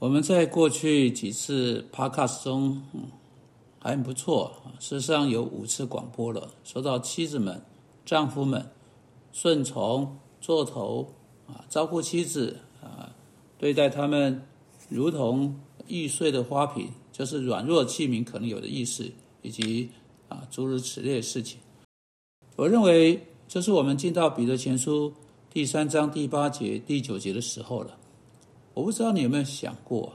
我们在过去几次 podcast 中，还很不错。事实上有五次广播了，说到妻子们、丈夫们顺从、做头啊，照顾妻子啊，对待他们如同易碎的花瓶，就是软弱器皿可能有的意思，以及啊诸如此类的事情。我认为这是我们进到彼得前书第三章第八节、第九节的时候了。我不知道你有没有想过，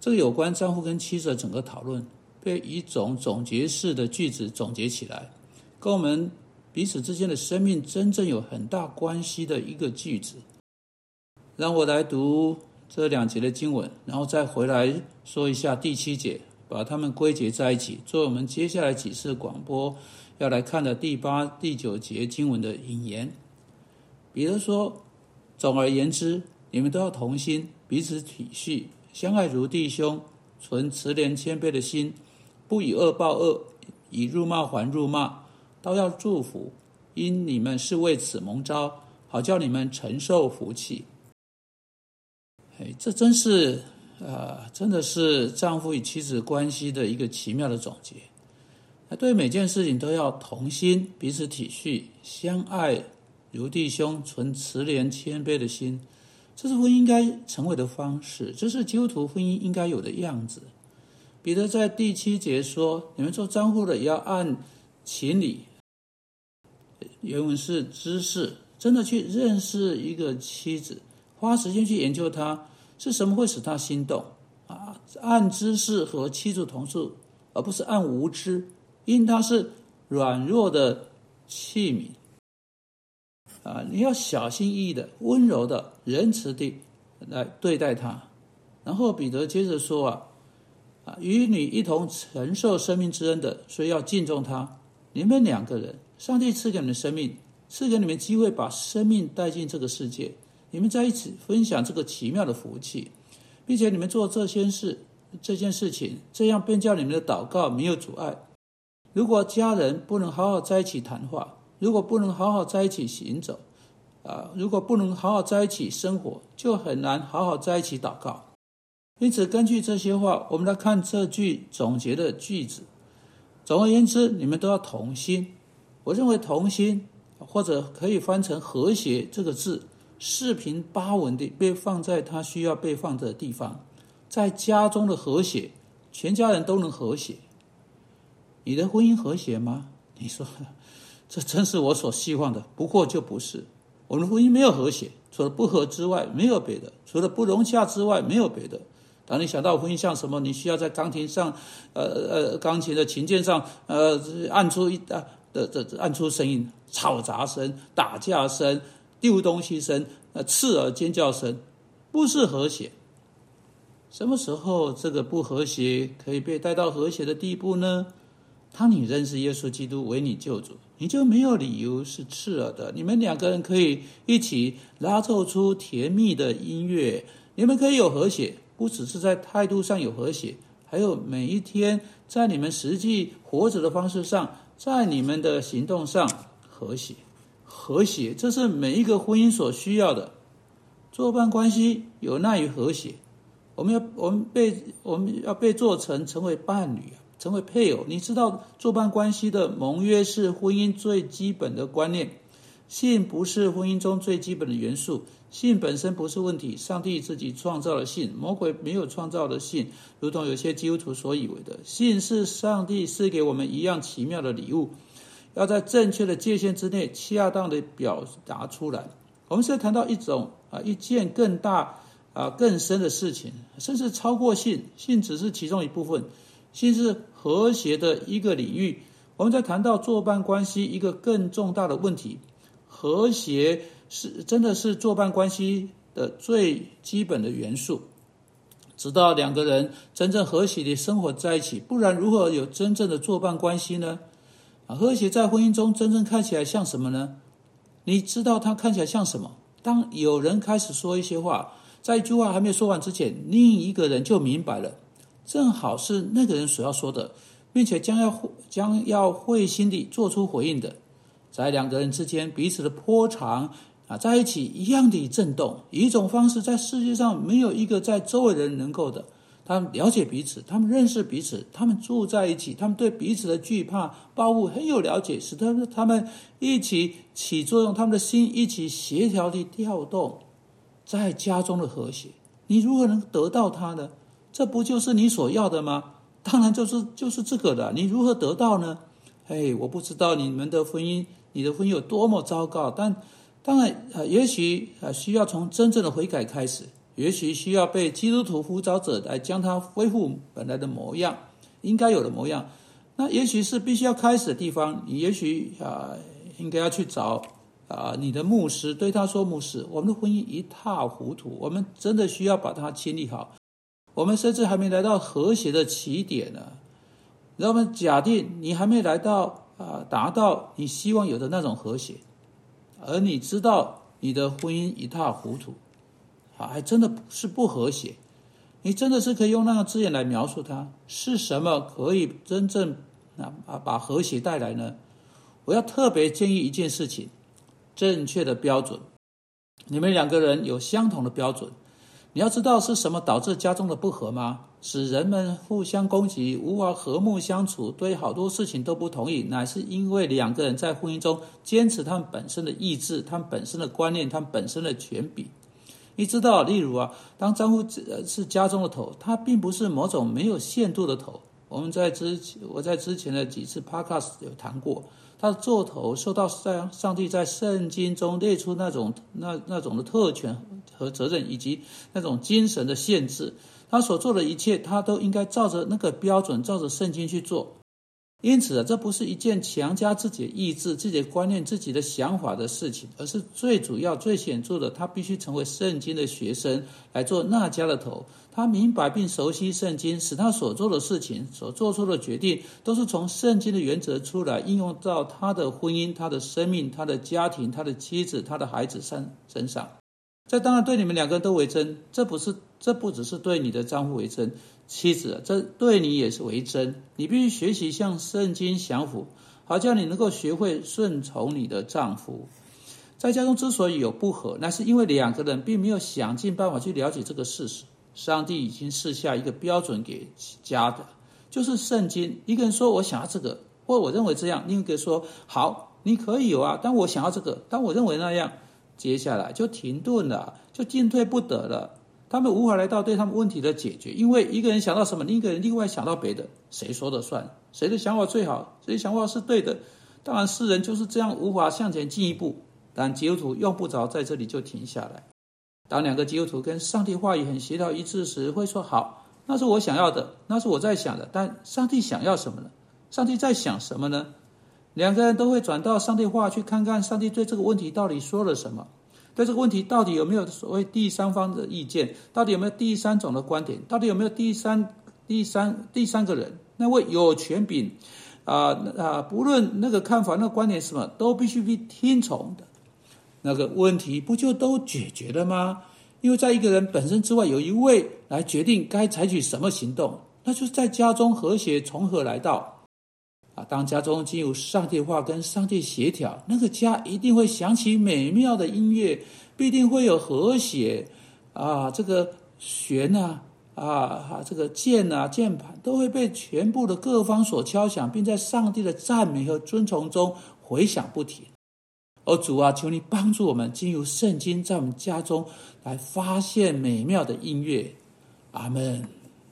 这个有关丈夫跟妻子的整个讨论，被一种总结式的句子总结起来，跟我们彼此之间的生命真正有很大关系的一个句子。让我来读这两节的经文，然后再回来说一下第七节，把它们归结在一起，作为我们接下来几次广播要来看的第八、第九节经文的引言。比如说，总而言之，你们都要同心。彼此体恤，相爱如弟兄，存慈怜谦卑的心，不以恶报恶，以辱骂还辱骂，都要祝福，因你们是为此蒙召，好叫你们承受福气。哎，这真是啊，真的是丈夫与妻子关系的一个奇妙的总结。对每件事情都要同心，彼此体恤，相爱如弟兄，存慈怜谦卑的心。这是婚姻该成为的方式，这是基督徒婚姻应该有的样子。彼得在第七节说：“你们做账户的要按情理。”原文是知识，真的去认识一个妻子，花时间去研究她是什么会使她心动啊？按知识和妻子同住，而不是按无知，因她是软弱的器皿。啊，你要小心翼翼的、温柔的、仁慈的来对待他。然后彼得接着说啊，啊，与你一同承受生命之恩的，所以要敬重他。你们两个人，上帝赐给你们生命，赐给你们机会把生命带进这个世界。你们在一起分享这个奇妙的福气，并且你们做这些事、这件事情，这样便叫你们的祷告没有阻碍。如果家人不能好好在一起谈话，如果不能好好在一起行走，啊，如果不能好好在一起生活，就很难好好在一起祷告。因此，根据这些话，我们来看这句总结的句子。总而言之，你们都要同心。我认为“同心”或者可以翻成“和谐”这个字，四平八稳地被放在它需要被放的地方。在家中的和谐，全家人都能和谐。你的婚姻和谐吗？你说。这真是我所希望的，不过就不是。我们婚姻没有和谐，除了不和之外，没有别的；除了不融洽之外，没有别的。当你想到婚姻像什么，你需要在钢琴上，呃呃，钢琴的琴键上，呃，按出一啊的的按出声音，吵杂声、打架声、丢东西声、呃刺耳尖叫声，不是和谐。什么时候这个不和谐可以被带到和谐的地步呢？当你认识耶稣基督为你救主。你就没有理由是刺耳的。你们两个人可以一起拉奏出甜蜜的音乐，你们可以有和谐，不只是在态度上有和谐，还有每一天在你们实际活着的方式上，在你们的行动上和谐。和谐，这是每一个婚姻所需要的。作伴关系有赖于和谐。我们要，我们被，我们要被做成成为伴侣啊。成为配偶，你知道作伴关系的盟约是婚姻最基本的观念。性不是婚姻中最基本的元素，性本身不是问题。上帝自己创造了性，魔鬼没有创造的性，如同有些基督徒所以为的。性是上帝赐给我们一样奇妙的礼物，要在正确的界限之内，恰当的表达出来。我们是在谈到一种啊，一件更大啊、更深的事情，甚至超过性。性只是其中一部分。性是和谐的一个领域。我们在谈到作伴关系一个更重大的问题，和谐是真的是作伴关系的最基本的元素。直到两个人真正和谐的生活在一起，不然如何有真正的作伴关系呢？啊，和谐在婚姻中真正看起来像什么呢？你知道它看起来像什么？当有人开始说一些话，在一句话还没有说完之前，另一个人就明白了。正好是那个人所要说的，并且将要将要会心地做出回应的，在两个人之间彼此的波长啊，在一起一样的震动，以一种方式，在世界上没有一个在周围人能够的。他们了解彼此，他们认识彼此，他们住在一起，他们对彼此的惧怕、包袱很有了解，使他们他们一起起作用，他们的心一起协调地调动，在家中的和谐。你如何能得到它呢？这不就是你所要的吗？当然就是就是这个的。你如何得到呢？哎，我不知道你们的婚姻，你的婚姻有多么糟糕，但当然呃，也许呃需要从真正的悔改开始。也许需要被基督徒辅导者来将它恢复本来的模样，应该有的模样。那也许是必须要开始的地方。你也许啊，应该要去找啊你的牧师，对他说：“牧师，我们的婚姻一塌糊涂，我们真的需要把它清理好。我们甚至还没来到和谐的起点呢。让我们假定你还没来到啊，达到你希望有的那种和谐，而你知道你的婚姻一塌糊涂。”啊还真的是不和谐，你真的是可以用那个字眼来描述它是什么可以真正啊啊把和谐带来呢？我要特别建议一件事情：正确的标准。你们两个人有相同的标准，你要知道是什么导致家中的不和吗？使人们互相攻击，无法和睦相处，对好多事情都不同意，乃是因为两个人在婚姻中坚持他们本身的意志、他们本身的观念、他们本身的权柄。你知道，例如啊，当丈夫是家中的头，他并不是某种没有限度的头。我们在之前，我在之前的几次 podcast 有谈过，他的做头受到上上帝在圣经中列出那种那那种的特权和责任，以及那种精神的限制。他所做的一切，他都应该照着那个标准，照着圣经去做。因此啊，这不是一件强加自己的意志、自己的观念、自己的想法的事情，而是最主要、最显著的，他必须成为圣经的学生，来做那家的头。他明白并熟悉圣经，使他所做的事情、所做出的决定，都是从圣经的原则出来，应用到他的婚姻、他的生命、他的家庭、他的妻子、他的孩子身身上。这当然对你们两个人都为真，这不是，这不只是对你的丈夫为真。妻子，这对你也是为真。你必须学习向圣经降服，好叫你能够学会顺从你的丈夫。在家中之所以有不和，那是因为两个人并没有想尽办法去了解这个事实。上帝已经设下一个标准给家的，就是圣经。一个人说我想要这个，或我认为这样；另一个说好，你可以有啊，但我想要这个，但我认为那样。接下来就停顿了，就进退不得了。他们无法来到对他们问题的解决，因为一个人想到什么，另一个人另外想到别的，谁说的算？谁的想法最好？谁想法是对的？当然，世人就是这样无法向前进一步。但基督徒用不着在这里就停下来。当两个基督徒跟上帝话语很协调一致时，会说：“好，那是我想要的，那是我在想的。”但上帝想要什么呢？上帝在想什么呢？两个人都会转到上帝话去看看，上帝对这个问题到底说了什么。对这个问题，到底有没有所谓第三方的意见？到底有没有第三种的观点？到底有没有第三、第三、第三个人？那位有权柄，啊啊，不论那个看法、那个观点什么，都必须被听从的。那个问题不就都解决了吗？因为在一个人本身之外，有一位来决定该采取什么行动，那就是在家中和谐从何来到。啊，当家中进入上帝话跟上帝协调，那个家一定会响起美妙的音乐，必定会有和谐。啊，这个弦啊，啊，这个键啊，键盘都会被全部的各方所敲响，并在上帝的赞美和尊崇中回响不停。哦，主啊，求你帮助我们进入圣经，在我们家中来发现美妙的音乐。阿门。